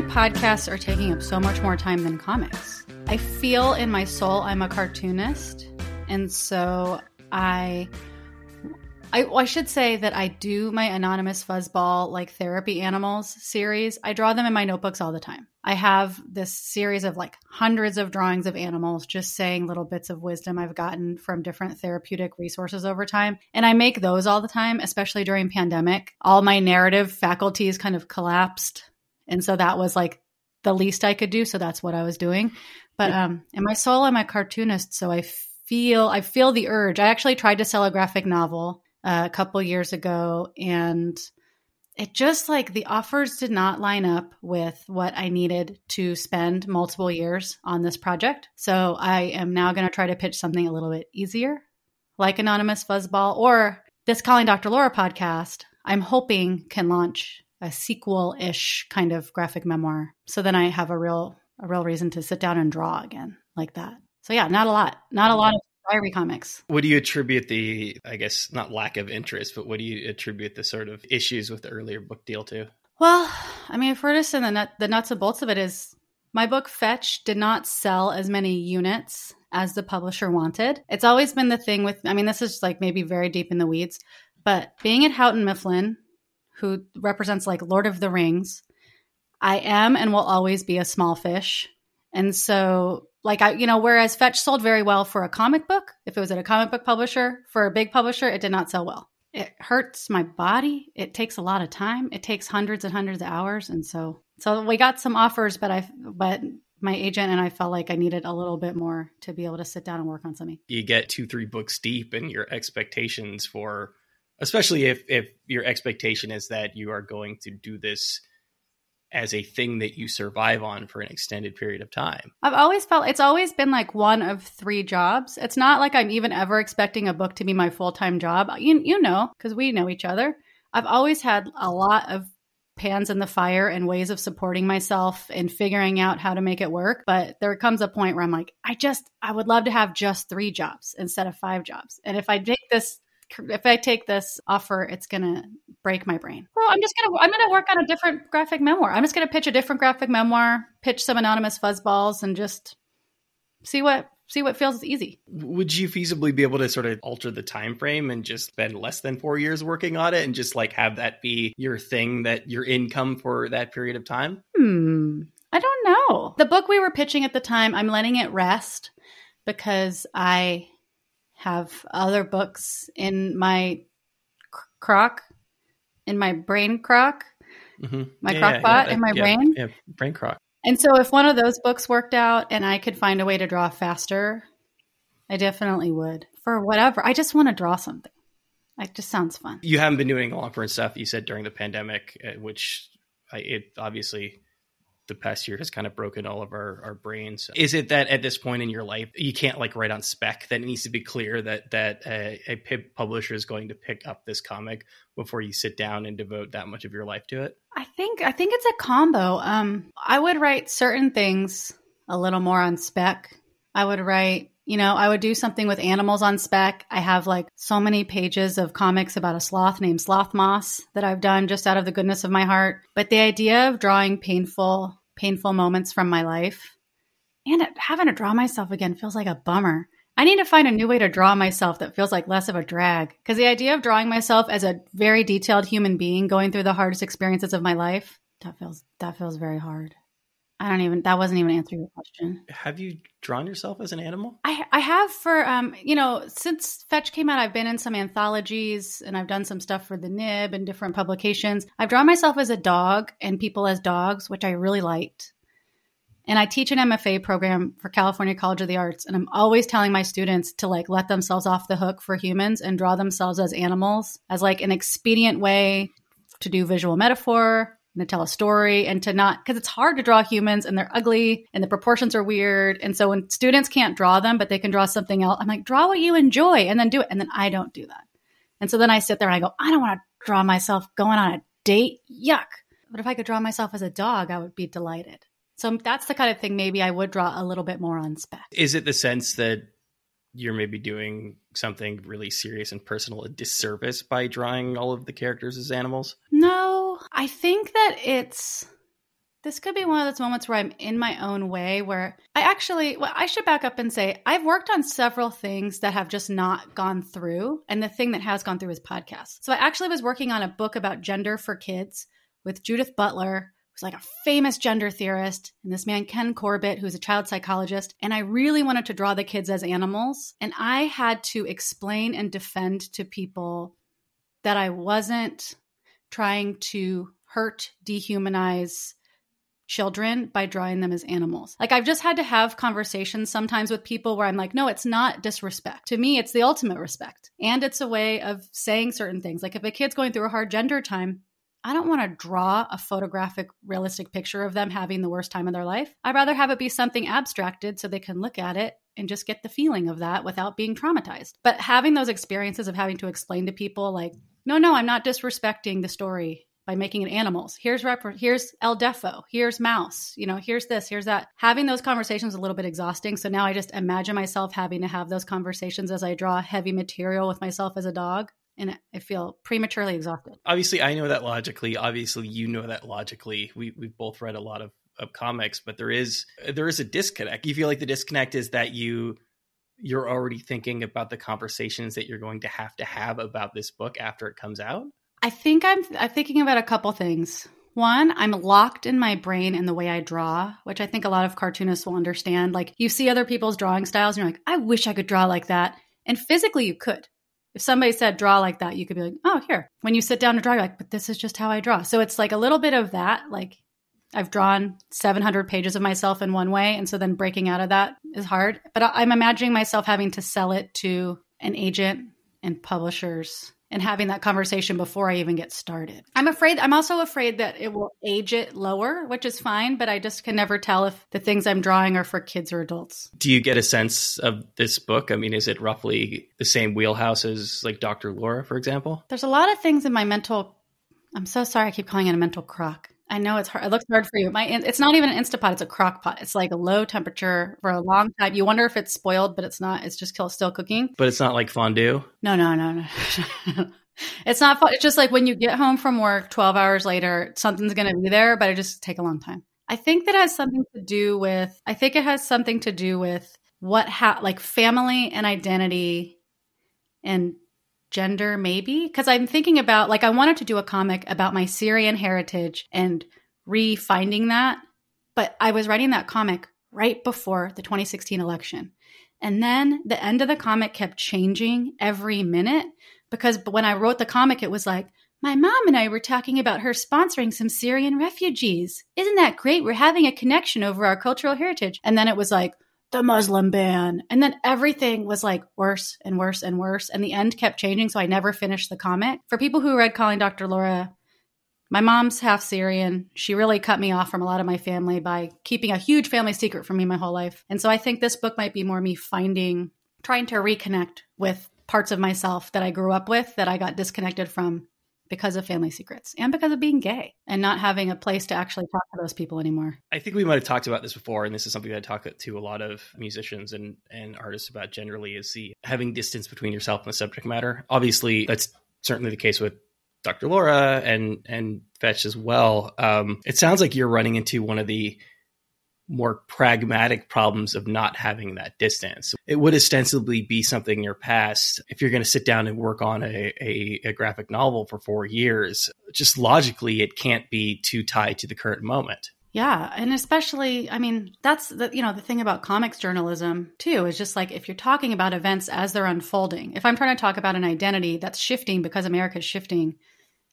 currently, podcasts are taking up so much more time than comics. I feel in my soul I'm a cartoonist. And so I I, I, should say that I do my anonymous fuzzball like therapy animals series. I draw them in my notebooks all the time. I have this series of like hundreds of drawings of animals, just saying little bits of wisdom I've gotten from different therapeutic resources over time. And I make those all the time, especially during pandemic. All my narrative faculties kind of collapsed. And so that was like the least I could do. So that's what I was doing. But um, in my soul, I'm a cartoonist. So I feel, I feel the urge. I actually tried to sell a graphic novel uh, a couple years ago and it just like the offers did not line up with what I needed to spend multiple years on this project. So I am now going to try to pitch something a little bit easier, like Anonymous Fuzzball or this Calling Dr. Laura podcast. I'm hoping can launch a sequel ish kind of graphic memoir. So then I have a real a real reason to sit down and draw again like that. So yeah, not a lot, not a lot of diary comics. What do you attribute the, I guess, not lack of interest, but what do you attribute the sort of issues with the earlier book deal to? Well, I mean, for us, and the, nut, the nuts and bolts of it is my book Fetch did not sell as many units as the publisher wanted. It's always been the thing with, I mean, this is like maybe very deep in the weeds, but being at Houghton Mifflin, who represents like Lord of the Rings, I am and will always be a small fish. And so like I, you know, whereas Fetch sold very well for a comic book, if it was at a comic book publisher, for a big publisher, it did not sell well. It hurts my body. It takes a lot of time. It takes hundreds and hundreds of hours, and so so we got some offers, but I but my agent and I felt like I needed a little bit more to be able to sit down and work on something. You get two, three books deep, and your expectations for, especially if if your expectation is that you are going to do this as a thing that you survive on for an extended period of time. I've always felt it's always been like one of three jobs. It's not like I'm even ever expecting a book to be my full time job. You, you know, because we know each other. I've always had a lot of pans in the fire and ways of supporting myself and figuring out how to make it work. But there comes a point where I'm like, I just, I would love to have just three jobs instead of five jobs. And if I take this if I take this offer, it's gonna break my brain. Well, I'm just gonna I'm gonna work on a different graphic memoir. I'm just gonna pitch a different graphic memoir, pitch some anonymous fuzzballs, and just see what see what feels easy. Would you feasibly be able to sort of alter the time frame and just spend less than four years working on it and just like have that be your thing that your income for that period of time? Hmm. I don't know. The book we were pitching at the time, I'm letting it rest because I have other books in my crock, in my brain crock, mm-hmm. my yeah, crock yeah, yeah, in my brain. Yeah, brain crock. And so if one of those books worked out and I could find a way to draw faster, I definitely would. For whatever. I just want to draw something. It just sounds fun. You haven't been doing long form stuff, you said during the pandemic, uh, which I, it obviously the past year has kind of broken all of our, our brains. Is it that at this point in your life you can't like write on spec that it needs to be clear that that a, a publisher is going to pick up this comic before you sit down and devote that much of your life to it? I think I think it's a combo. Um, I would write certain things a little more on spec. I would write you know, I would do something with animals on spec. I have like so many pages of comics about a sloth named Sloth Moss that I've done just out of the goodness of my heart. But the idea of drawing painful, painful moments from my life and having to draw myself again feels like a bummer. I need to find a new way to draw myself that feels like less of a drag. Because the idea of drawing myself as a very detailed human being going through the hardest experiences of my life, that feels that feels very hard. I don't even that wasn't even answering your question. Have you drawn yourself as an animal? I I have for um you know since Fetch came out I've been in some anthologies and I've done some stuff for the Nib and different publications. I've drawn myself as a dog and people as dogs, which I really liked. And I teach an MFA program for California College of the Arts and I'm always telling my students to like let themselves off the hook for humans and draw themselves as animals as like an expedient way to do visual metaphor and to tell a story and to not because it's hard to draw humans and they're ugly and the proportions are weird. And so when students can't draw them but they can draw something else i'm like draw what you enjoy and then do it. And then i don't do that. And so then i sit there and i go i don't want to draw myself going on a date. Yuck. But if i could draw myself as a dog i would be delighted. So that's the kind of thing maybe i would draw a little bit more on spec. Is it the sense that you're maybe doing something really serious and personal a disservice by drawing all of the characters as animals no I think that it's this could be one of those moments where I'm in my own way where I actually, well, I should back up and say I've worked on several things that have just not gone through. And the thing that has gone through is podcasts. So I actually was working on a book about gender for kids with Judith Butler, who's like a famous gender theorist, and this man, Ken Corbett, who's a child psychologist. And I really wanted to draw the kids as animals. And I had to explain and defend to people that I wasn't trying to hurt, dehumanize, children by drawing them as animals. Like I've just had to have conversations sometimes with people where I'm like, no, it's not disrespect. To me, it's the ultimate respect. And it's a way of saying certain things. Like if a kid's going through a hard gender time, I don't want to draw a photographic, realistic picture of them having the worst time of their life. I'd rather have it be something abstracted so they can look at it and just get the feeling of that without being traumatized. But having those experiences of having to explain to people, like, no, no, I'm not disrespecting the story by making it animals. Here's rep- here's El Deafo, here's Mouse, you know, here's this, here's that. Having those conversations a little bit exhausting. So now I just imagine myself having to have those conversations as I draw heavy material with myself as a dog. And I feel prematurely exhausted. Obviously, I know that logically. Obviously, you know that logically. We we've both read a lot of, of comics, but there is there is a disconnect. You feel like the disconnect is that you you're already thinking about the conversations that you're going to have to have about this book after it comes out. I think I'm I'm thinking about a couple things. One, I'm locked in my brain in the way I draw, which I think a lot of cartoonists will understand. Like you see other people's drawing styles and you're like, I wish I could draw like that. And physically you could. If somebody said draw like that, you could be like, oh, here. When you sit down to draw, you're like, but this is just how I draw. So it's like a little bit of that. Like I've drawn 700 pages of myself in one way. And so then breaking out of that is hard. But I'm imagining myself having to sell it to an agent and publishers and having that conversation before I even get started. I'm afraid, I'm also afraid that it will age it lower, which is fine, but I just can never tell if the things I'm drawing are for kids or adults. Do you get a sense of this book? I mean, is it roughly the same wheelhouse as like Dr. Laura, for example? There's a lot of things in my mental, I'm so sorry I keep calling it a mental crock. I know it's hard. It looks hard for you. My, it's not even an Instapot. It's a crock pot. It's like a low temperature for a long time. You wonder if it's spoiled, but it's not. It's just still cooking. But it's not like fondue. No, no, no, no. it's not. It's just like when you get home from work, twelve hours later, something's going to be there, but it just take a long time. I think that has something to do with. I think it has something to do with what ha- like family and identity and gender maybe because i'm thinking about like i wanted to do a comic about my syrian heritage and refinding that but i was writing that comic right before the 2016 election and then the end of the comic kept changing every minute because when i wrote the comic it was like my mom and I were talking about her sponsoring some Syrian refugees. Isn't that great? We're having a connection over our cultural heritage. And then it was like, the Muslim ban. And then everything was like worse and worse and worse. And the end kept changing. So I never finished the comic. For people who read Calling Dr. Laura, my mom's half Syrian. She really cut me off from a lot of my family by keeping a huge family secret from me my whole life. And so I think this book might be more me finding, trying to reconnect with parts of myself that I grew up with that I got disconnected from because of family secrets and because of being gay and not having a place to actually talk to those people anymore. I think we might have talked about this before, and this is something that I talk to a lot of musicians and, and artists about generally is the having distance between yourself and the subject matter. Obviously, that's certainly the case with Dr. Laura and and Fetch as well. Um, it sounds like you're running into one of the more pragmatic problems of not having that distance. It would ostensibly be something in your past if you're going to sit down and work on a, a, a, graphic novel for four years. Just logically, it can't be too tied to the current moment. Yeah, and especially, I mean, that's the you know the thing about comics journalism too is just like if you're talking about events as they're unfolding. If I'm trying to talk about an identity that's shifting because America's shifting,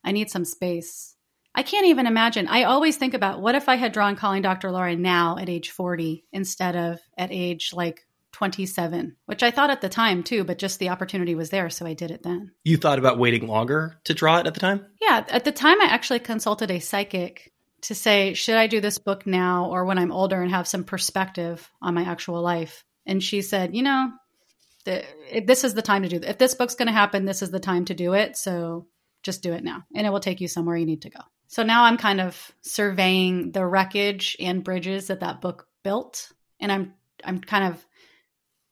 I need some space I can't even imagine. I always think about what if I had drawn Calling Dr. Laura now at age 40 instead of at age like 27, which I thought at the time too, but just the opportunity was there. So I did it then. You thought about waiting longer to draw it at the time? Yeah. At the time, I actually consulted a psychic to say, should I do this book now or when I'm older and have some perspective on my actual life? And she said, you know, the, this is the time to do it. If this book's going to happen, this is the time to do it. So just do it now and it will take you somewhere you need to go. So now I'm kind of surveying the wreckage and bridges that that book built, and I'm I'm kind of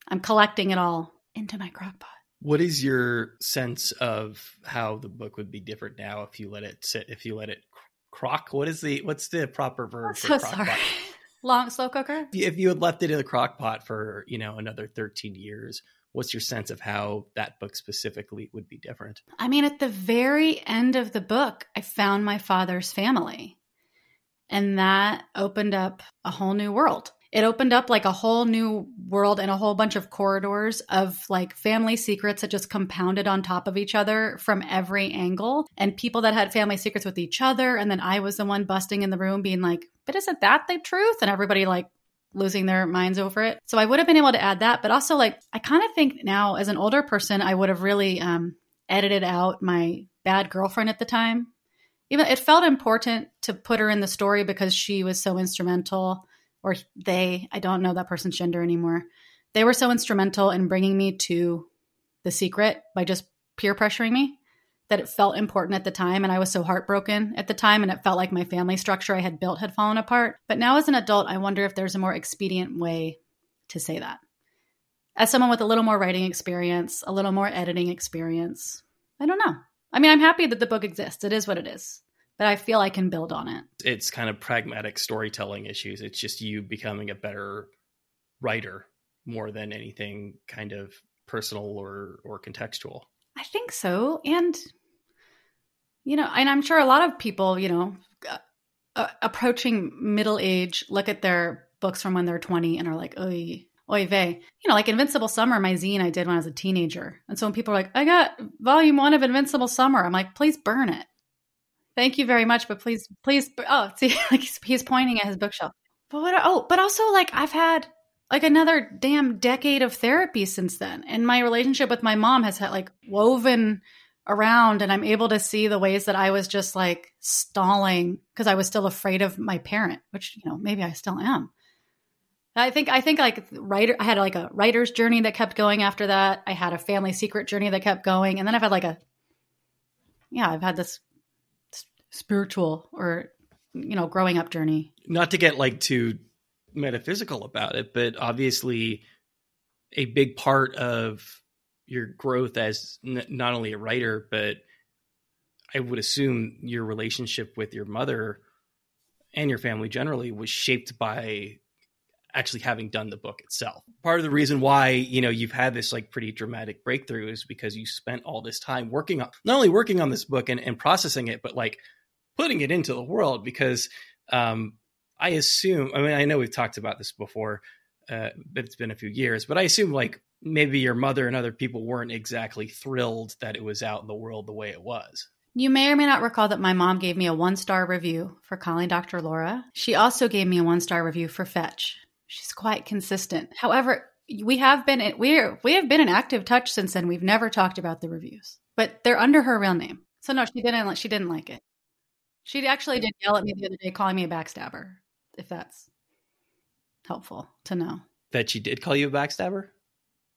I'm collecting it all into my crockpot. What is your sense of how the book would be different now if you let it sit, if you let it crock. What is the what's the proper verb? So crock sorry. pot? Long slow cooker. If you had left it in the crock pot for you know another thirteen years, what's your sense of how that book specifically would be different? I mean, at the very end of the book, I found my father's family. And that opened up a whole new world. It opened up like a whole new world and a whole bunch of corridors of like family secrets that just compounded on top of each other from every angle. And people that had family secrets with each other. And then I was the one busting in the room being like, but isn't that the truth? And everybody like losing their minds over it. So I would have been able to add that, but also like I kind of think now as an older person, I would have really um, edited out my bad girlfriend at the time. Even it felt important to put her in the story because she was so instrumental, or they, I don't know that person's gender anymore. They were so instrumental in bringing me to the secret by just peer pressuring me that it felt important at the time. And I was so heartbroken at the time. And it felt like my family structure I had built had fallen apart. But now, as an adult, I wonder if there's a more expedient way to say that. As someone with a little more writing experience, a little more editing experience, I don't know. I mean, I'm happy that the book exists. It is what it is. But I feel I can build on it. It's kind of pragmatic storytelling issues. It's just you becoming a better writer more than anything kind of personal or or contextual. I think so. And, you know, and I'm sure a lot of people, you know, uh, approaching middle age look at their books from when they're 20 and are like, oy, oy vey. You know, like Invincible Summer, my zine I did when I was a teenager. And so when people are like, I got volume one of Invincible Summer, I'm like, please burn it. Thank you very much, but please, please, oh, see, like he's, he's pointing at his bookshelf. But what, oh, but also like I've had like another damn decade of therapy since then. And my relationship with my mom has had like woven around and I'm able to see the ways that I was just like stalling because I was still afraid of my parent, which, you know, maybe I still am. I think I think like writer I had like a writer's journey that kept going after that. I had a family secret journey that kept going. And then I've had like a yeah, I've had this spiritual or you know, growing up journey. Not to get like too metaphysical about it, but obviously a big part of your growth as n- not only a writer, but I would assume your relationship with your mother and your family generally was shaped by actually having done the book itself. Part of the reason why, you know, you've had this like pretty dramatic breakthrough is because you spent all this time working on not only working on this book and, and processing it, but like putting it into the world because um I assume, I mean, I know we've talked about this before, uh, but it's been a few years, but I assume like maybe your mother and other people weren't exactly thrilled that it was out in the world the way it was. You may or may not recall that my mom gave me a one star review for calling Dr. Laura. She also gave me a one star review for Fetch. She's quite consistent. However, we have been in, we're we have been in active touch since then. We've never talked about the reviews, but they're under her real name. So no, she didn't. She didn't like it. She actually did yell at me the other day, calling me a backstabber. If that's helpful to know. That she did call you a backstabber?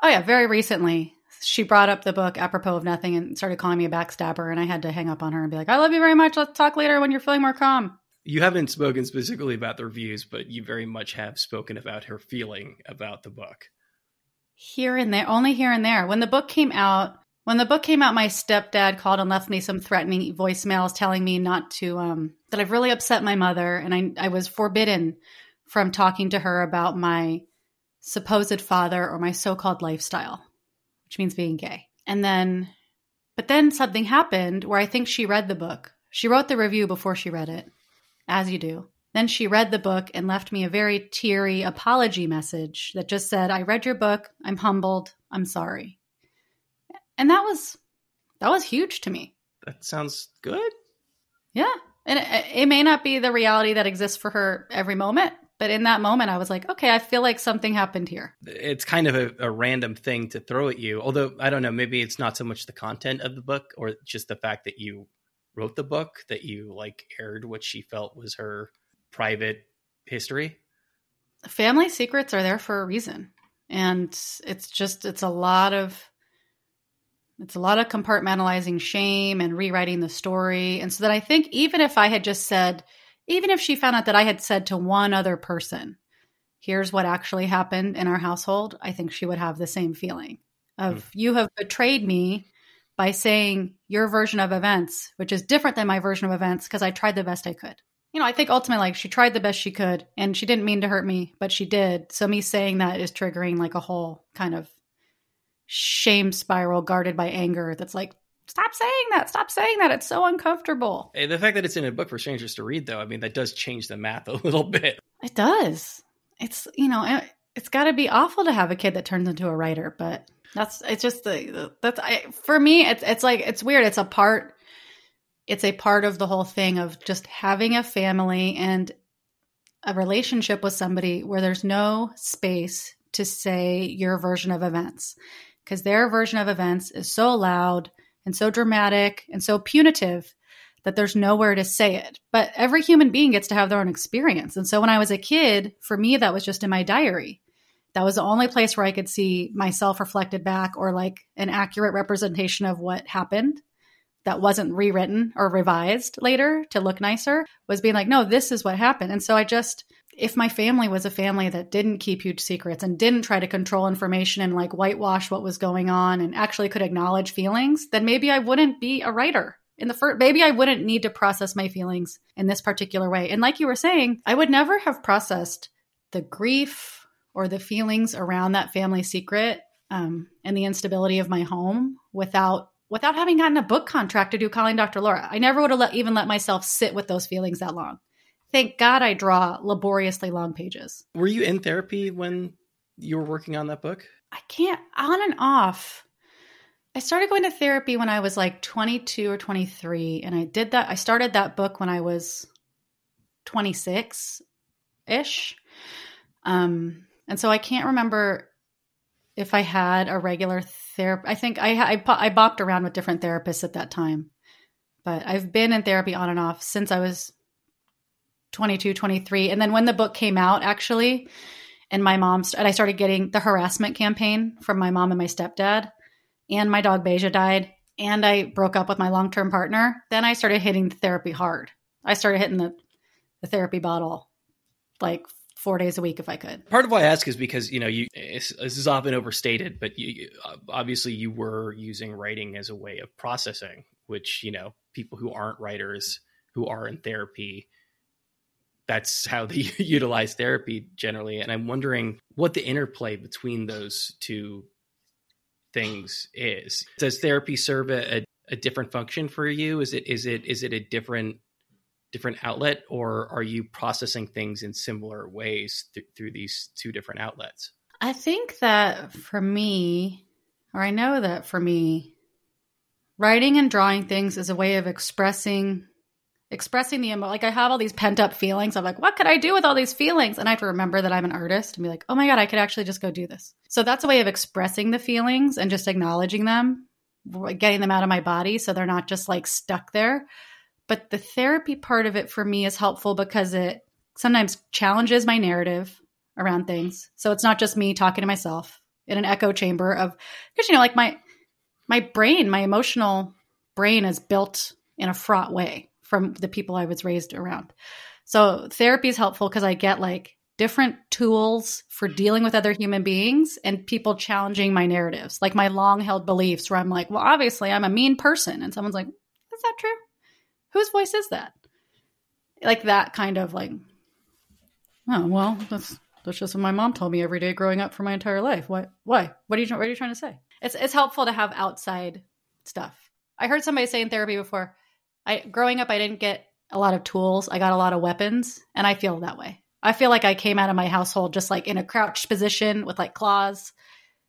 Oh yeah, very recently. She brought up the book apropos of nothing and started calling me a backstabber, and I had to hang up on her and be like, "I love you very much. Let's talk later when you're feeling more calm." You haven't spoken specifically about the reviews, but you very much have spoken about her feeling about the book. Here and there, only here and there. When the book came out, when the book came out, my stepdad called and left me some threatening voicemails telling me not to, um, that I've really upset my mother, and I, I was forbidden from talking to her about my supposed father or my so-called lifestyle, which means being gay. And then, but then something happened where I think she read the book. She wrote the review before she read it, as you do. Then she read the book and left me a very teary apology message that just said, I read your book. I'm humbled. I'm sorry. And that was, that was huge to me. That sounds good. Yeah. And it, it may not be the reality that exists for her every moment, but in that moment, I was like, okay, I feel like something happened here. It's kind of a, a, random thing to throw at you. Although, I don't know, maybe it's not so much the content of the book or just the fact that you wrote the book, that you like aired what she felt was her private history. Family secrets are there for a reason. And it's just, it's a lot of, it's a lot of compartmentalizing shame and rewriting the story. And so that I think even if I had just said, even if she found out that I had said to one other person, here's what actually happened in our household, I think she would have the same feeling of mm. you have betrayed me by saying your version of events, which is different than my version of events because I tried the best I could. You know, I think ultimately like she tried the best she could and she didn't mean to hurt me, but she did. So me saying that is triggering like a whole kind of shame spiral guarded by anger that's like stop saying that. Stop saying that. It's so uncomfortable. Hey, the fact that it's in a book for strangers to read, though, I mean, that does change the math a little bit. it does. It's you know it, it's got to be awful to have a kid that turns into a writer but that's it's just the that's I, for me it's it's like it's weird. It's a part it's a part of the whole thing of just having a family and a relationship with somebody where there's no space to say your version of events because their version of events is so loud and so dramatic and so punitive that there's nowhere to say it. But every human being gets to have their own experience. And so when I was a kid, for me, that was just in my diary. That was the only place where I could see myself reflected back or like an accurate representation of what happened that wasn't rewritten or revised later to look nicer was being like, no, this is what happened. And so I just, if my family was a family that didn't keep huge secrets and didn't try to control information and like whitewash what was going on and actually could acknowledge feelings, then maybe I wouldn't be a writer. In the first, maybe I wouldn't need to process my feelings in this particular way. And like you were saying, I would never have processed the grief or the feelings around that family secret um, and the instability of my home without without having gotten a book contract to do calling Dr. Laura. I never would have let, even let myself sit with those feelings that long. Thank God I draw laboriously long pages. Were you in therapy when you were working on that book? I can't on and off. I started going to therapy when I was like 22 or 23 and I did that I started that book when I was 26 ish. Um and so I can't remember if I had a regular therapist. I think I, I I bopped around with different therapists at that time. But I've been in therapy on and off since I was 22, 23. And then when the book came out, actually, and my mom, and I started getting the harassment campaign from my mom and my stepdad, and my dog Beija died, and I broke up with my long term partner, then I started hitting the therapy hard. I started hitting the, the therapy bottle like four days a week if I could. Part of why I ask is because you know you this is often overstated, but you, uh, obviously you were using writing as a way of processing, which you know people who aren't writers who are in therapy that's how they utilize therapy generally. And I'm wondering what the interplay between those two things is. Does therapy serve a, a, different function for you? Is it is it is it a different different outlet, or are you processing things in similar ways th- through these two different outlets? I think that for me, or I know that for me, writing and drawing things is a way of expressing expressing the emo like I have all these pent up feelings. I'm like, what could I do with all these feelings? And I have to remember that I'm an artist and be like, oh my God, I could actually just go do this. So that's a way of expressing the feelings and just acknowledging them, getting them out of my body so they're not just like stuck there. But the therapy part of it for me is helpful because it sometimes challenges my narrative around things. So it's not just me talking to myself in an echo chamber of because you know, like my my brain, my emotional brain is built in a fraught way from the people I was raised around. So therapy is helpful because I get like different tools for dealing with other human beings and people challenging my narratives, like my long held beliefs where I'm like, well, obviously I'm a mean person. And someone's like, is that true? Whose voice is that? Like that kind of like, oh, well, that's, that's just what my mom told me every day growing up for my entire life. Why? Why? What are you, what are you trying to say? It's, it's helpful to have outside stuff. I heard somebody say in therapy before, I growing up I didn't get a lot of tools. I got a lot of weapons and I feel that way. I feel like I came out of my household just like in a crouched position with like claws,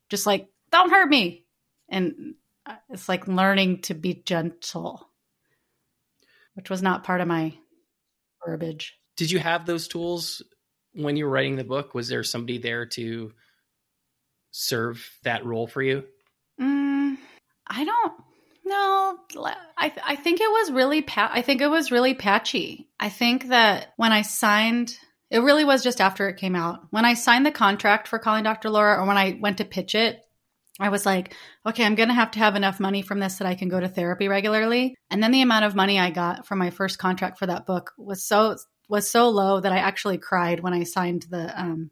just like don't hurt me. And uh, it's like learning to be gentle, which was not part of my verbiage. Did you have those tools when you were writing the book? Was there somebody there to serve that role for you? Mm, I don't no, I I think it was really pa- I think it was really patchy. I think that when I signed it really was just after it came out. When I signed the contract for calling Dr. Laura or when I went to pitch it, I was like, okay, I'm going to have to have enough money from this that I can go to therapy regularly. And then the amount of money I got from my first contract for that book was so was so low that I actually cried when I signed the um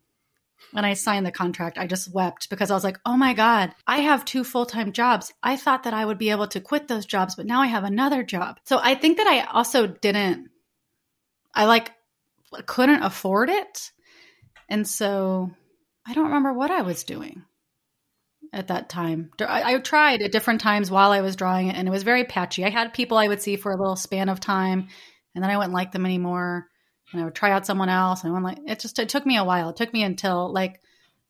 when I signed the contract, I just wept because I was like, oh my God, I have two full time jobs. I thought that I would be able to quit those jobs, but now I have another job. So I think that I also didn't, I like couldn't afford it. And so I don't remember what I was doing at that time. I, I, tried at different times while I was drawing it, and it was very patchy. I had people I would see for a little span of time, and then I wouldn't like them anymore, and I would try out someone else, and I went like it. Just it took me a while. It took me until like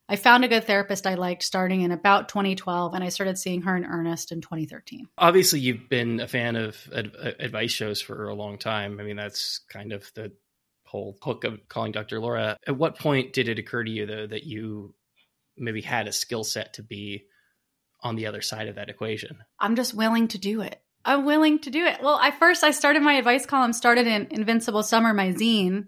I found a good therapist I liked starting in about 2012, and I started seeing her in earnest in 2013. Obviously, you've been a fan of ad- uh, advice shows for a long time. I mean, that's kind of the whole hook of calling Dr. Laura. At what point did it occur to you, though, that you maybe had a skill set to be on the other side of that equation. I'm just willing to do it. I'm willing to do it. Well, I first I started my advice column started in Invincible Summer, my zine,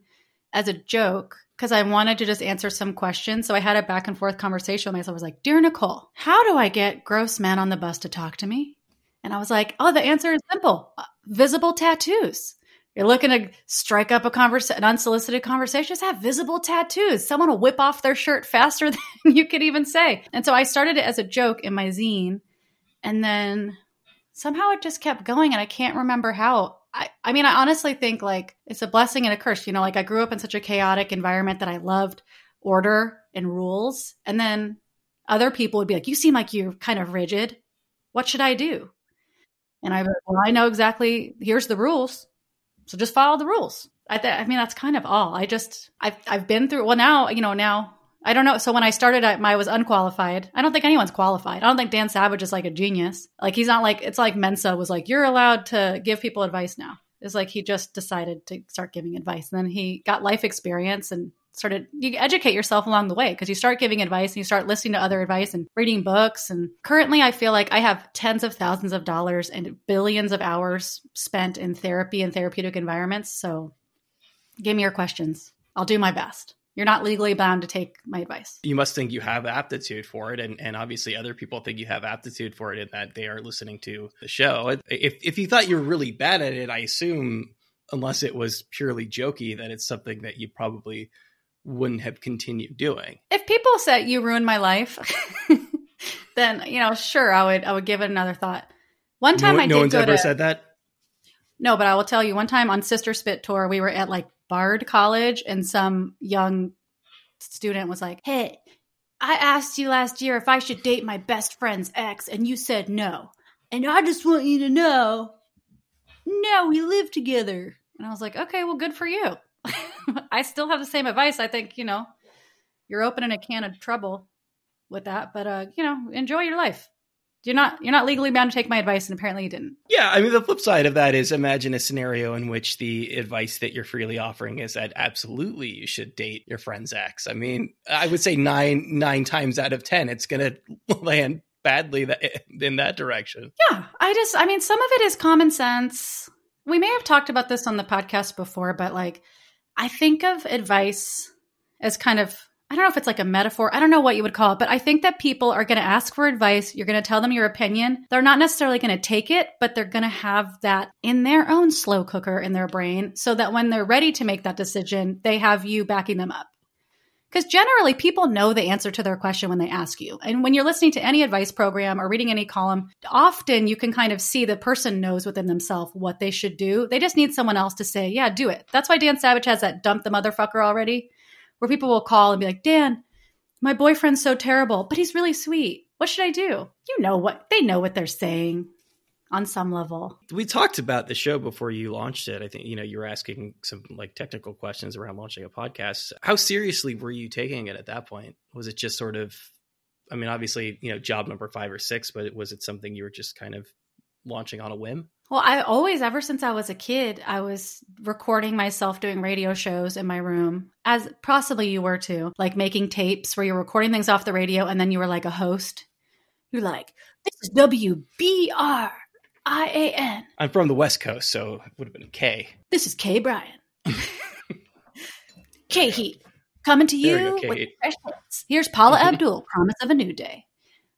as a joke because I wanted to just answer some questions. So I had a back and forth conversation with myself. I was like, "Dear Nicole, how do I get gross men on the bus to talk to me?" And I was like, "Oh, the answer is simple: uh, visible tattoos." You're looking to strike up a conversation, an unsolicited conversation, just have visible tattoos. Someone will whip off their shirt faster than you could even say. And so I started it as a joke in my zine. And then somehow it just kept going. And I can't remember how. I, I mean, I honestly think like it's a blessing and a curse. You know, like I grew up in such a chaotic environment that I loved order and rules. And then other people would be like, You seem like you're kind of rigid. What should I do? And I, well, I know exactly, here's the rules so just follow the rules. I, th- I mean, that's kind of all. I just, I've, I've been through, well, now, you know, now I don't know. So when I started, I, was unqualified. I don't think anyone's qualified. I don't think Dan Savage is like a genius. Like he's not like, it's like Mensa was like, you're allowed to give people advice now. It's like he just decided to start giving advice. And then he got life experience and started you educate yourself along the way because you start giving advice and you start listening to other advice and reading books and currently i feel like i have tens of thousands of dollars and billions of hours spent in therapy and therapeutic environments so give me your questions i'll do my best you're not legally bound to take my advice. You must think you have aptitude for it, and, and obviously other people think you have aptitude for it in that they are listening to the show. If if you thought you were really bad at it, I assume unless it was purely jokey, that it's something that you probably wouldn't have continued doing. If people said you ruined my life, then you know, sure, I would I would give it another thought. One time no, I no did one's go ever to, said that. No, but I will tell you. One time on Sister Spit tour, we were at like Bard College, and some young student was like, "Hey, I asked you last year if I should date my best friend's ex, and you said no. And I just want you to know, now we live together." And I was like, "Okay, well, good for you." I still have the same advice. I think, you know, you're opening a can of trouble with that, but uh, you know, enjoy your life. You're not you're not legally bound to take my advice, and apparently you didn't. Yeah, I mean the flip side of that is imagine a scenario in which the advice that you're freely offering is that absolutely you should date your friend's ex. I mean, I would say nine nine times out of ten, it's going to land badly that, in that direction. Yeah, I just I mean some of it is common sense. We may have talked about this on the podcast before, but like I think of advice as kind of I don't know if it's like a metaphor. I don't know what you would call it, but I think that people are going to ask for advice. You're going to tell them your opinion. They're not necessarily going to take it, but they're going to have that in their own slow cooker in their brain so that when they're ready to make that decision, they have you backing them up. Because generally, people know the answer to their question when they ask you. And when you're listening to any advice program or reading any column, often you can kind of see the person knows within themselves what they should do. They just need someone else to say, yeah, do it. That's why Dan Savage has that dump the motherfucker already, where people will call and be like, Dan, my boyfriend's so terrible, but he's really sweet. What should I do? You know what? They know what they're saying on some level. We talked about the show before you launched it. I think you know you were asking some like technical questions around launching a podcast. How seriously were you taking it at that point? Was it just sort of I mean obviously, you know, job number 5 or 6, but was it something you were just kind of launching on a whim? Well, I always, ever since I was a kid, I was recording myself doing radio shows in my room, as possibly you were too, like making tapes where you're recording things off the radio and then you were like a host. You're like, this is WBR I A N. I'm from the West Coast, so it would have been K. This is K Brian. K Heat coming to you, you with fresh hits. Here's Paula mm-hmm. Abdul, Promise of a New Day.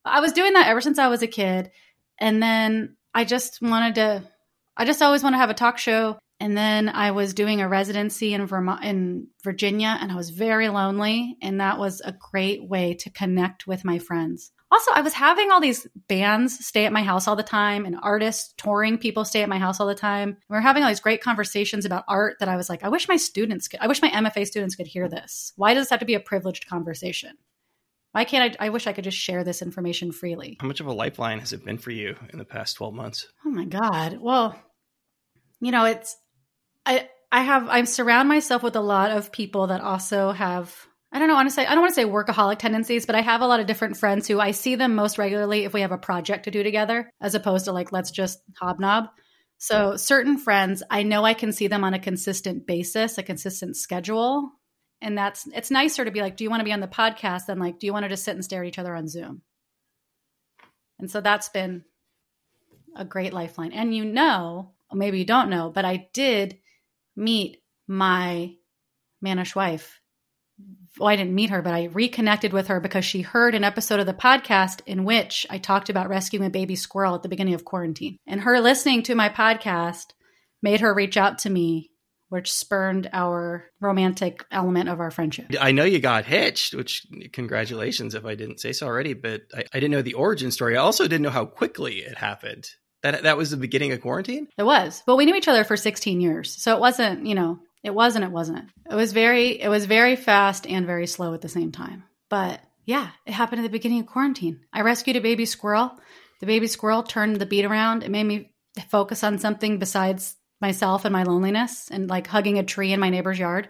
I was doing that ever since I was a kid, and then I just wanted to. I just always want to have a talk show. And then I was doing a residency in Vermont, in Virginia, and I was very lonely. And that was a great way to connect with my friends. Also, I was having all these bands stay at my house all the time and artists, touring people stay at my house all the time. We were having all these great conversations about art that I was like, I wish my students could, I wish my MFA students could hear this. Why does this have to be a privileged conversation? Why can't I? I wish I could just share this information freely. How much of a lifeline has it been for you in the past 12 months? Oh my God. Well, you know, it's, I, I have, I surround myself with a lot of people that also have I don't know, honestly, I don't want to say workaholic tendencies, but I have a lot of different friends who I see them most regularly if we have a project to do together, as opposed to like, let's just hobnob. So, certain friends, I know I can see them on a consistent basis, a consistent schedule. And that's, it's nicer to be like, do you want to be on the podcast than like, do you want to just sit and stare at each other on Zoom? And so that's been a great lifeline. And you know, maybe you don't know, but I did meet my mannish wife well, I didn't meet her, but I reconnected with her because she heard an episode of the podcast in which I talked about rescuing a baby squirrel at the beginning of quarantine. And her listening to my podcast made her reach out to me, which spurned our romantic element of our friendship. I know you got hitched, which congratulations if I didn't say so already, but I, I didn't know the origin story. I also didn't know how quickly it happened. That, that was the beginning of quarantine? It was. But we knew each other for 16 years. So it wasn't, you know, it wasn't it wasn't. It was very it was very fast and very slow at the same time. But yeah, it happened at the beginning of quarantine. I rescued a baby squirrel. The baby squirrel turned the beat around. It made me focus on something besides myself and my loneliness and like hugging a tree in my neighbor's yard.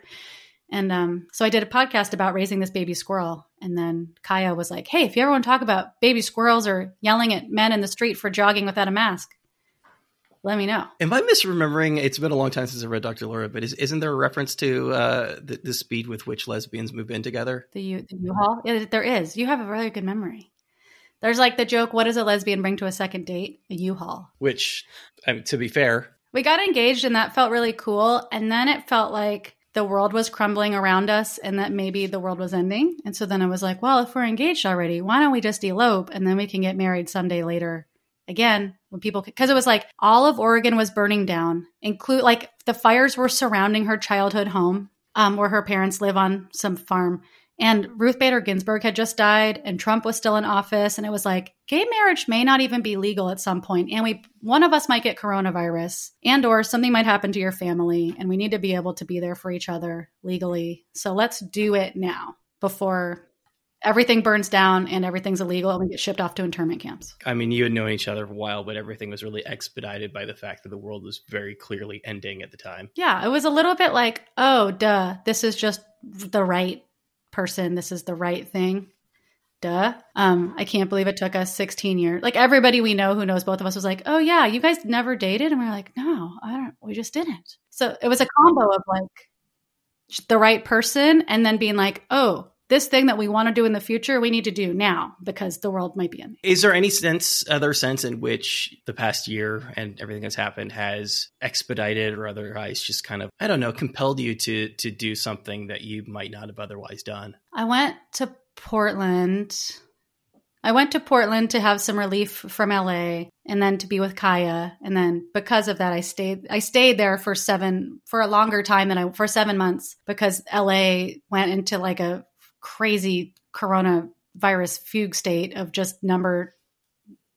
And um, so I did a podcast about raising this baby squirrel. And then Kaya was like, hey, if you ever want to talk about baby squirrels or yelling at men in the street for jogging without a mask, let me know. Am I misremembering? It's been a long time since I read Dr. Laura, but is, not there a reference to uh, the, the, speed with which lesbians move in together? The U the U-Haul? Yeah, there is. You have a really good memory. There's like the joke, what does a lesbian bring to a second date? A U-Haul. Which, um, to be fair, we got engaged and that felt really cool. And then it felt like the world was crumbling around us and that maybe the world was ending. And so then I was like, well, if we're engaged already, why don't we just elope and then we can get married someday later again when people because it was like all of Oregon was burning down, include like the fires were surrounding her childhood home, um, where her parents live on some farm. And Ruth Bader Ginsburg had just died, and Trump was still in office, and it was like gay marriage may not even be legal at some point, and we one of us might get coronavirus, and or something might happen to your family, and we need to be able to be there for each other legally. So let's do it now before everything burns down and everything's illegal and we get shipped off to internment camps. I mean, you had known each other for a while, but everything was really expedited by the fact that the world was very clearly ending at the time. Yeah, it was a little bit like, oh, duh, this is just the right person. This is the right thing. Duh. Um, I can't believe it took us 16 years. Like everybody we know who knows both of us was like, oh yeah, you guys never dated? And we are like, no, I don't, we just didn't. So it was a combo of like the right person and then being like, oh, this thing that we want to do in the future, we need to do now because the world might be in. Is there any sense, other sense in which the past year and everything that's happened has expedited or otherwise just kind of, I don't know, compelled you to to do something that you might not have otherwise done? I went to Portland. I went to Portland to have some relief from LA and then to be with Kaya. And then because of that, I stayed, I stayed there for seven, for a longer time than I, for seven months because LA went into like a crazy coronavirus fugue state of just number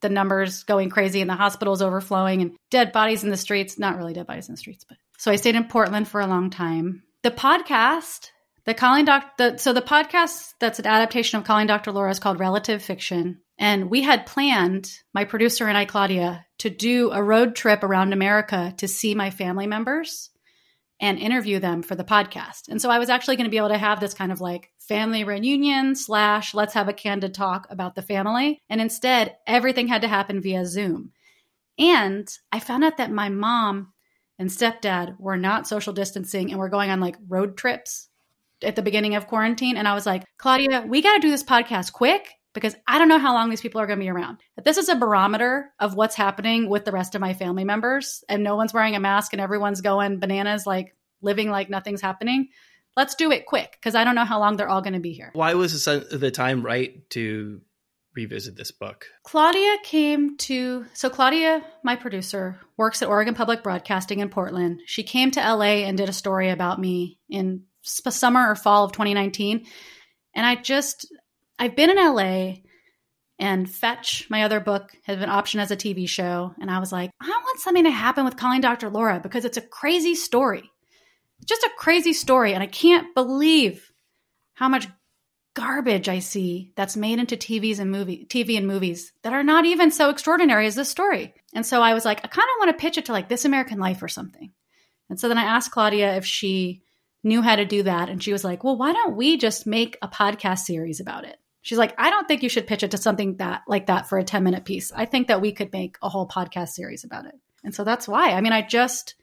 the numbers going crazy and the hospitals overflowing and dead bodies in the streets. Not really dead bodies in the streets but so i stayed in portland for a long time. The podcast the calling doc the so the podcast that's an adaptation of calling dr laura is called relative fiction. And we had planned my producer and i claudia to do a road trip around america to see my family members and interview them for the podcast. And so I was actually going to be able to have this kind of like family reunion slash let's have a candid talk about the family. And instead, everything had to happen via Zoom. And I found out that my mom and stepdad were not social distancing and were going on like road trips at the beginning of quarantine. And I was like, Claudia, we got to do this podcast quick because I don't know how long these people are going to be around. But this is a barometer of what's happening with the rest of my family members, and no one's wearing a mask and everyone's going bananas, like living like nothing's happening. Let's do it quick because I don't know how long they're all going to be here. Why was the time right to revisit this book? Claudia came to, so Claudia, my producer, works at Oregon Public Broadcasting in Portland. She came to LA and did a story about me in summer or fall of 2019. And I just, I've been in LA and Fetch, my other book, has been optioned as a TV show. And I was like, I want something to happen with Calling Dr. Laura because it's a crazy story. Just a crazy story. And I can't believe how much garbage I see that's made into TVs and movie TV and movies that are not even so extraordinary as this story. And so I was like, I kind of want to pitch it to like This American Life or something. And so then I asked Claudia if she knew how to do that. And she was like, Well, why don't we just make a podcast series about it? She's like, I don't think you should pitch it to something that like that for a 10 minute piece. I think that we could make a whole podcast series about it. And so that's why. I mean, I just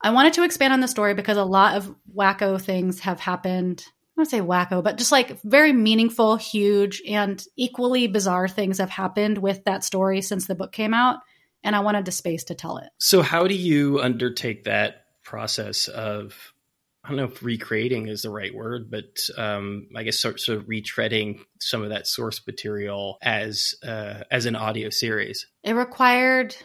I wanted to expand on the story because a lot of wacko things have happened I don't say wacko, but just like very meaningful, huge, and equally bizarre things have happened with that story since the book came out. And I wanted the space to tell it. So, how do you undertake that process of, I don't know if recreating is the right word, but um, I guess sort, sort of retreading some of that source material as uh, as an audio series? It required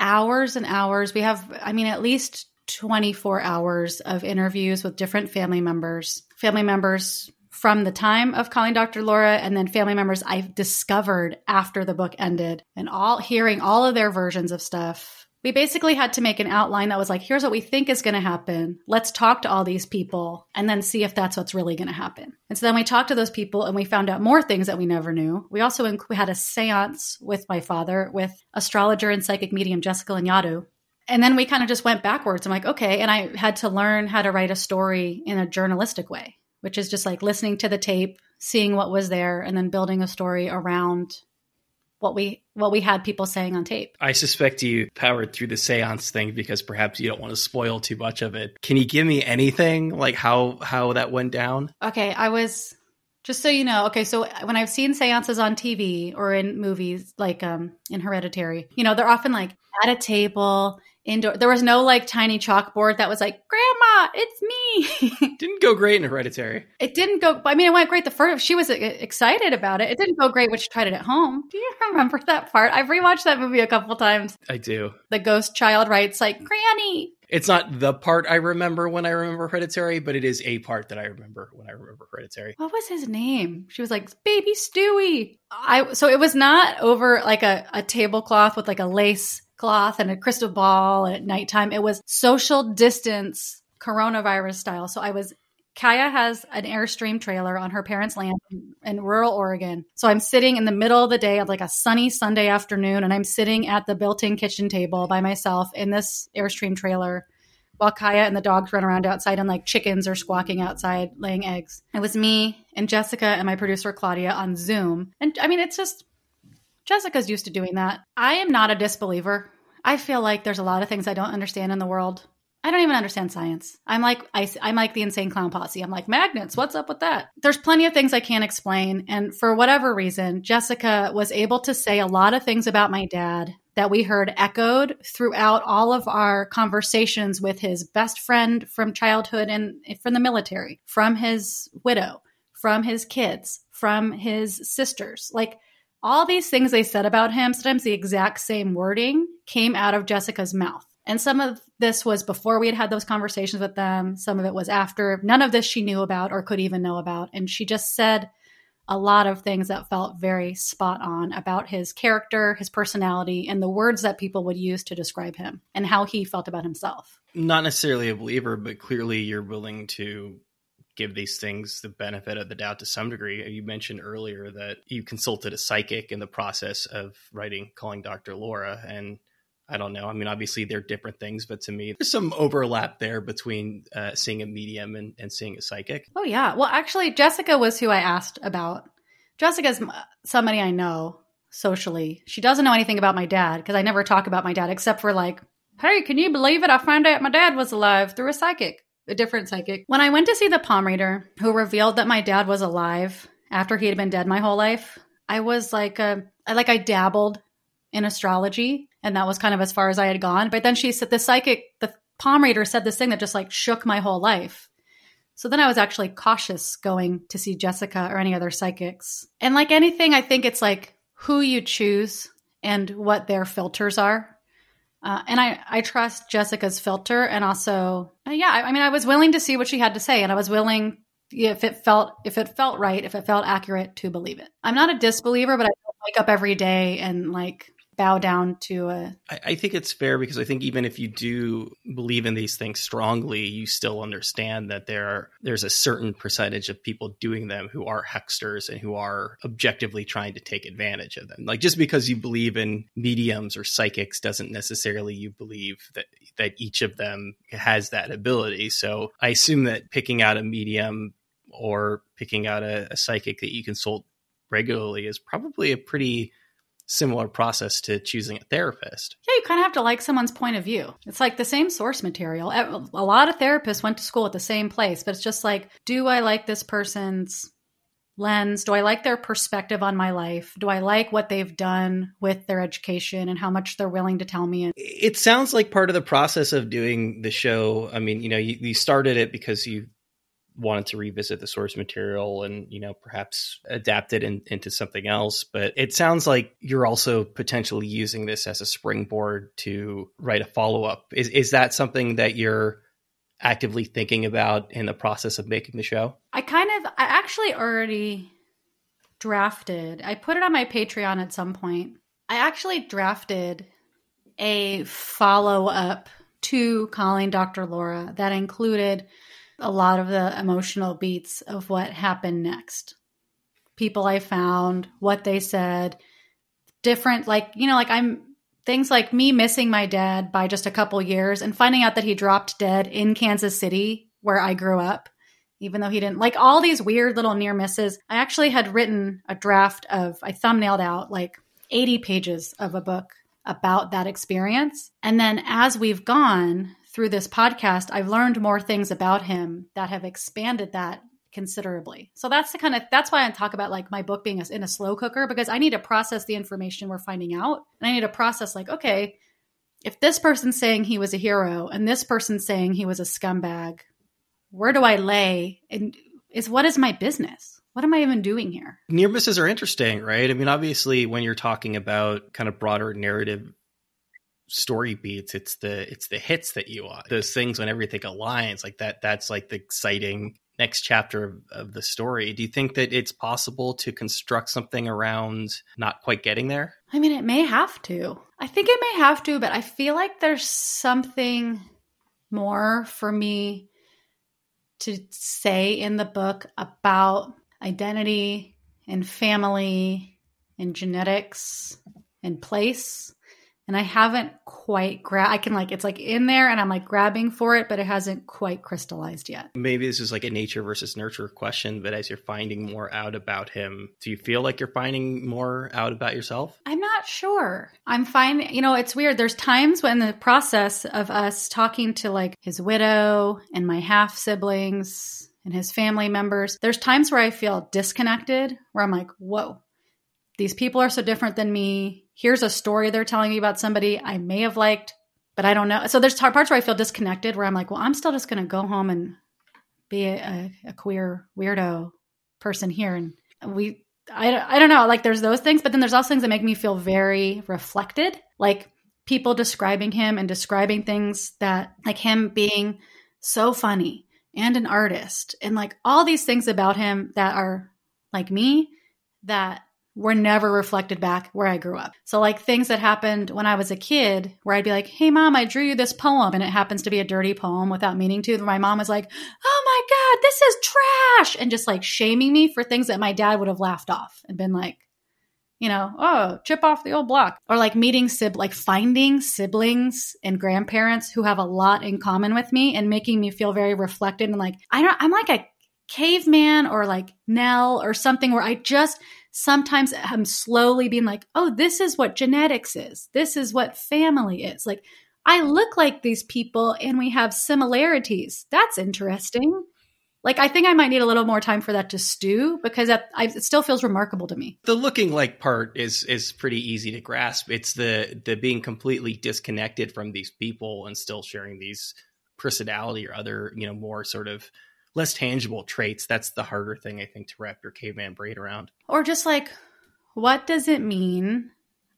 hours and hours. We have, I mean, at least 24 hours of interviews with different family members, family members from the time of calling Dr. Laura and then family members I've discovered after the book ended and all hearing all of their versions of stuff. We basically had to make an outline that was like, here's what we think is going to happen. Let's talk to all these people and then see if that's what's really going to happen. And so then we talked to those people and we found out more things that we never knew. We also inc- we had a seance with my father with astrologer and psychic medium Jessica Lanyadoo, and then we kind of just went backwards. I'm like, okay. And I had to learn how to write a story in a journalistic way, which is just like listening to the tape, seeing what was there, and then building a story around what we what we had people saying on tape. I suspect you powered through the séance thing because perhaps you don't want to spoil too much of it. Can you give me anything like how how that went down? Okay, I was just so you know, okay, so when I've seen seances on TV or in movies like um in Hereditary, you know, they're often like at a table indoor. There was no like tiny chalkboard that was like, "Grandma, it's me." didn't go great in Hereditary. It didn't go. I mean, it went great the first. She was uh, excited about it. It didn't go great when she tried it at home. Do you remember that part? I've rewatched that movie a couple times. I do. The ghost child writes like, "Granny." It's not the part I remember when I remember Hereditary, but it is a part that I remember when I remember Hereditary. What was his name? She was like, "Baby Stewie." I so it was not over like a, a tablecloth with like a lace cloth and a crystal ball at nighttime. It was social distance coronavirus style. So I was Kaya has an Airstream trailer on her parents' land in, rural Oregon. So I'm sitting in the middle of the day of like a sunny Sunday afternoon, and I'm sitting at the built in kitchen table by myself in this Airstream trailer while Kaya and the dogs run around outside and like chickens are squawking outside laying eggs. It was me and Jessica and my producer Claudia on Zoom. And I mean, it's just Jessica's used to doing that. I am not a disbeliever. I feel like there's a lot of things I don't understand in the world. I don't even understand science. I'm like I, am like the insane clown posse. I'm like magnets. What's up with that? There's plenty of things I can't explain, and for whatever reason, Jessica was able to say a lot of things about my dad that we heard echoed throughout all of our conversations with his best friend from childhood and eh, from the military, from his widow, from his kids, from his sisters. Like all these things they said about him, sometimes the exact same wording came out of Jessica's mouth. And some of this was before we had had those conversations with them. Some of it was after. None of this she knew about or could even know about. And she just said a lot of things that felt very spot on about his character, his personality, and the words that people would use to describe him and how he felt about himself. Not necessarily a believer, but clearly you're willing to give these things the benefit of the doubt to some degree. You mentioned earlier that you consulted a psychic in the process of writing Calling Dr. Laura. And I don't know. I mean, obviously they're different things, but to me, there's some overlap there between uh, seeing a medium and, and seeing a psychic. Oh, yeah. Well, actually, Jessica was who I asked about. Jessica's somebody I know socially. She doesn't know anything about my dad because I never talk about my dad except for like, hey, can you believe it? I found out my dad was alive through a psychic a different psychic. When I went to see the palm reader who revealed that my dad was alive after he had been dead my whole life, I was like, uh, I like I dabbled in astrology, and that was kind of as far as I had gone. But then she said the psychic, the palm reader said this thing that just like shook my whole life, So then I was actually cautious going to see Jessica or any other psychics. And like anything, I think it's like who you choose and what their filters are. Uh, and I, I trust Jessica's filter. And also, uh, yeah, I, I mean, I was willing to see what she had to say and I was willing if it felt if it felt right if it felt accurate to believe it i'm not a disbeliever but i wake up every day and like bow down to a I, I think it's fair because I think even if you do believe in these things strongly, you still understand that there are there's a certain percentage of people doing them who are hucksters and who are objectively trying to take advantage of them. Like just because you believe in mediums or psychics doesn't necessarily you believe that that each of them has that ability. So I assume that picking out a medium or picking out a, a psychic that you consult regularly is probably a pretty similar process to choosing a therapist. Yeah, you kind of have to like someone's point of view. It's like the same source material. A lot of therapists went to school at the same place, but it's just like, do I like this person's lens? Do I like their perspective on my life? Do I like what they've done with their education and how much they're willing to tell me? It sounds like part of the process of doing the show. I mean, you know, you, you started it because you wanted to revisit the source material and you know perhaps adapt it in, into something else but it sounds like you're also potentially using this as a springboard to write a follow-up. Is, is that something that you're actively thinking about in the process of making the show? I kind of i actually already drafted i put it on my patreon at some point. I actually drafted a follow-up to calling dr laura that included a lot of the emotional beats of what happened next. People I found, what they said, different, like, you know, like I'm things like me missing my dad by just a couple years and finding out that he dropped dead in Kansas City, where I grew up, even though he didn't like all these weird little near misses. I actually had written a draft of, I thumbnailed out like 80 pages of a book about that experience. And then as we've gone through this podcast, I've learned more things about him that have expanded that considerably. So that's the kind of that's why I talk about like my book being a, in a slow cooker because I need to process the information we're finding out, and I need to process like, okay, if this person's saying he was a hero and this person's saying he was a scumbag, where do I lay? And is what is my business? What am I even doing here? Near misses are interesting, right? I mean, obviously, when you're talking about kind of broader narrative story beats it's the it's the hits that you want. Those things when everything aligns like that that's like the exciting next chapter of, of, the story. Do you think that it's possible to construct something around not quite getting there? I mean it may have to. I think it may have to but i feel like there's something more for me to say in the book about identity and family and genetics and place and I haven't quite grab. I can like it's like in there, and I'm like grabbing for it, but it hasn't quite crystallized yet. Maybe this is like a nature versus nurture question, but as you're finding more out about him, do you feel like you're finding more out about yourself? I'm not sure. I'm finding, you know, it's weird. There's times when the process of us talking to like his widow and my half siblings and his family members, there's times where I feel disconnected, where I'm like, whoa, these people are so different than me here's a story they're telling me about somebody I may have liked, but I don't know. So there's parts where I feel disconnected where I'm like, well, I'm still just going to go home and be a, a, queer weirdo person here. And we, I, I don't know, like there's those things, but then there's also things that make me feel very reflected, like people describing him and describing things that, like him being so funny and an artist and like all these things about him that are like me that were never reflected back where I grew up. So, like things that happened when I was a kid, where I'd be like, Hey, mom, I drew you this poem, and it happens to be a dirty poem without meaning to. My mom was like, Oh my God, this is trash. And just like shaming me for things that my dad would have laughed off and been like, you know, oh, chip off the old block. Or like meeting sib like finding siblings and grandparents who have a lot in common with me and making me feel very reflected and like I don't I'm like a caveman or like Nell or something where I just sometimes I'm slowly being like, oh, this is what genetics is. This is what family is. Like, I look like these people and we have similarities. That's interesting. Like, I think I might need a little more time for that to stew because that, I, it still feels remarkable to me. The looking like part is is pretty easy to grasp. It's the the being completely disconnected from these people and still sharing these personality or other, you know, more sort of less tangible traits. That's the harder thing I think to wrap your caveman brain around. Or just like, what does it mean?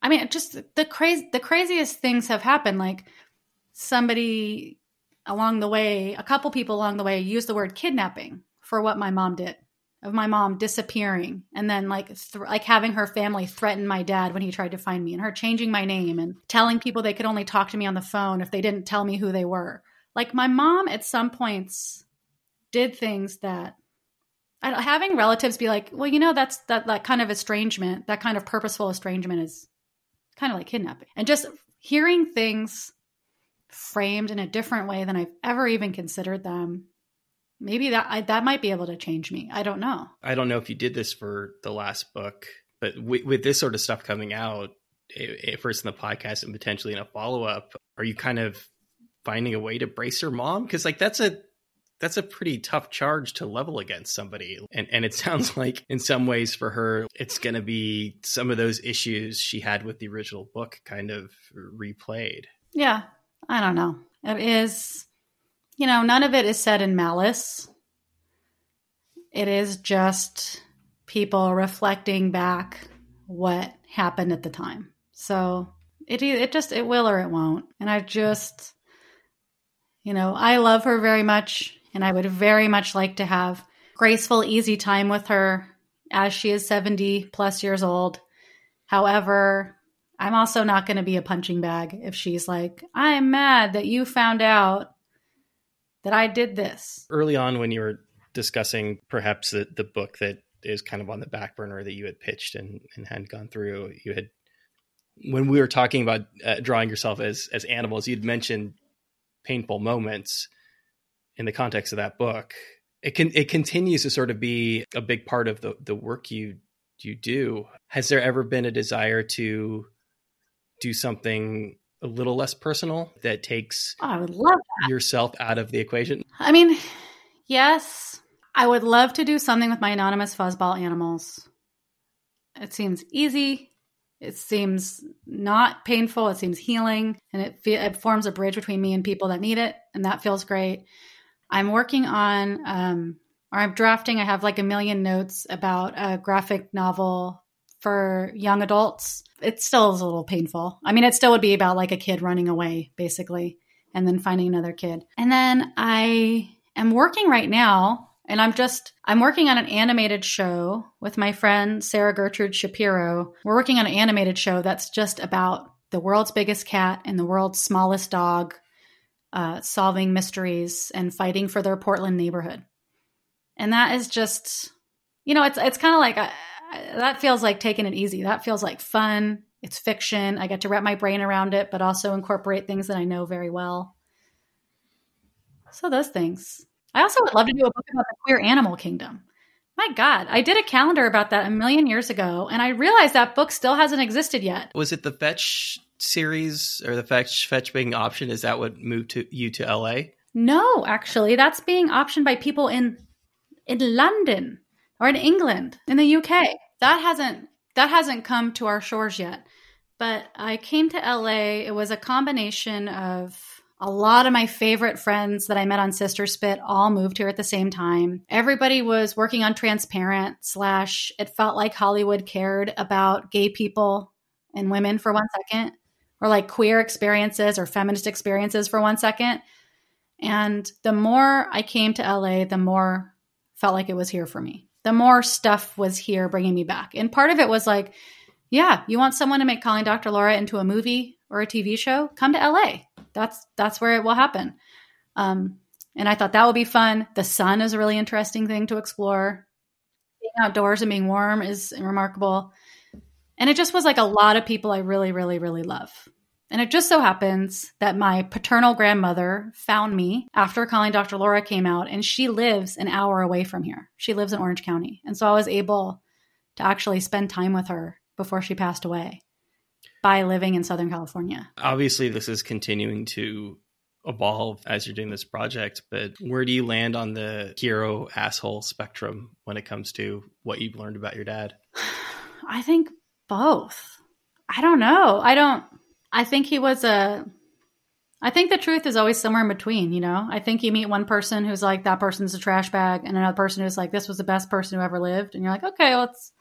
I mean, just the crazy, the craziest things have happened. Like somebody along the way, a couple people along the way used the word kidnapping for what my mom did of my mom disappearing and then like th- like having her family threaten my dad when he tried to find me and her changing my name and telling people they could only talk to me on the phone if they didn't tell me who they were. Like my mom at some points did things that I, don't having relatives be like, well, you know, that's that that kind of estrangement, that kind of purposeful estrangement is kind of like kidnapping, and just hearing things framed in a different way than I've ever even considered them maybe that I, that might be able to change me. I don't know. I don't know if you did this for the last book, but with, with this sort of stuff coming out, it, it, first in the podcast and potentially in a follow up, are you kind of finding a way to brace your mom? Because like that's a that's a pretty tough charge to level against somebody. And and it sounds like in some ways for her, it's going to be some of those issues she had with the original book kind of replayed. Yeah, I don't know. It is you know, none of it is said in malice. It is just people reflecting back what happened at the time. So it it just it will or it won't. And I just you know, I love her very much and I would very much like to have graceful easy time with her as she is 70 plus years old. However, I'm also not going to be a punching bag if she's like, "I'm mad that you found out that I did this. Early on, when you were discussing perhaps the, the book that is kind of on the back burner that you had pitched and, and hadn't gone through, you had, when we were talking about uh, drawing yourself as, as animals, you'd mentioned painful moments in the context of that book. It can, it continues to sort of be a big part of the, the work you, you do. Has there ever been a desire to do something a little less personal that takes oh, I would love that. yourself out of the equation? I mean, yes, I would love to do something with my anonymous fuzzball animals. It seems easy. It seems not painful. It seems healing, and it fe- it forms a bridge between me and people that need it, and that feels great. I'm working on, um, or I'm drafting. I have like a million notes about a graphic novel for young adults it still is a little painful. I mean, it still would be about like a kid running away, basically, and then finding another kid. And then I am working right now, and I'm just, I'm working on an animated show with my friend Sarah Gertrude Shapiro. We're working on an animated show that's just about the world's biggest cat and the world's smallest dog uh, solving mysteries and fighting for their Portland neighborhood. And that is just, you know, it's it's kind of like uh, that feels like taking it easy. That feels like fun. It's fiction. I get to wrap my brain around it, but also incorporate things that I know very well. So those things. I also would love to do a book about the queer animal kingdom. My God, I did a calendar about that a million years ago, and I realized that book still hasn't existed yet. Was it the Fetch series or the Fetch Fetch being option? Is that what moved to you to LA? No, actually, that's being optioned by people in in London or in England, in the UK. That hasn't that hasn't come to our shores yet. But I came to LA. It was a combination of a lot of my favorite friends that I met on Sister Spit all moved here at the same time. Everybody was working on transparent slash it felt like Hollywood cared about gay people and women for one second, or like queer experiences or feminist experiences for one second. And the more I came to LA, the more felt like it was here for me the more stuff was here bringing me back. And part of it was like, yeah, you want someone to make Calling Dr. Laura into a movie or a TV show? Come to LA. That's that's where it will happen. Um, and I thought that would be fun. The sun is a really interesting thing to explore. Being outdoors and being warm is remarkable. And it just was like a lot of people I really, really, really love. And it just so happens that my paternal grandmother found me after Calling Dr. Laura came out, and she lives an hour away from here. She lives in Orange County. And so I was able to actually spend time with her before she passed away by living in Southern California. Obviously, this is continuing to evolve as you're doing this project, but where do you land on the hero asshole spectrum when it comes to what you've learned about your dad? I think both. I don't know. I don't I think he was a I think the truth is always somewhere in between, you know? I think you meet one person who's like, that person's a trash bag, and another person who's like, this was the best person who ever lived. And you're like, okay, well, it's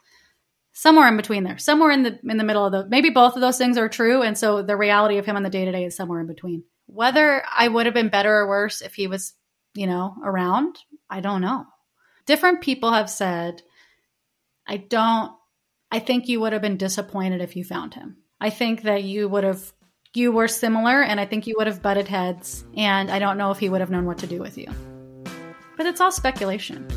somewhere in between there. Somewhere in the in the middle of the maybe both of those things are true. And so the reality of him on the day to day is somewhere in between. Whether I would have been better or worse if he was, you know, around, I don't know. Different people have said, I don't I think you would have been disappointed if you found him. I think that you would have you were similar and I think you would have butted heads and I don't know if he would have known what to do with you. But it's all speculation.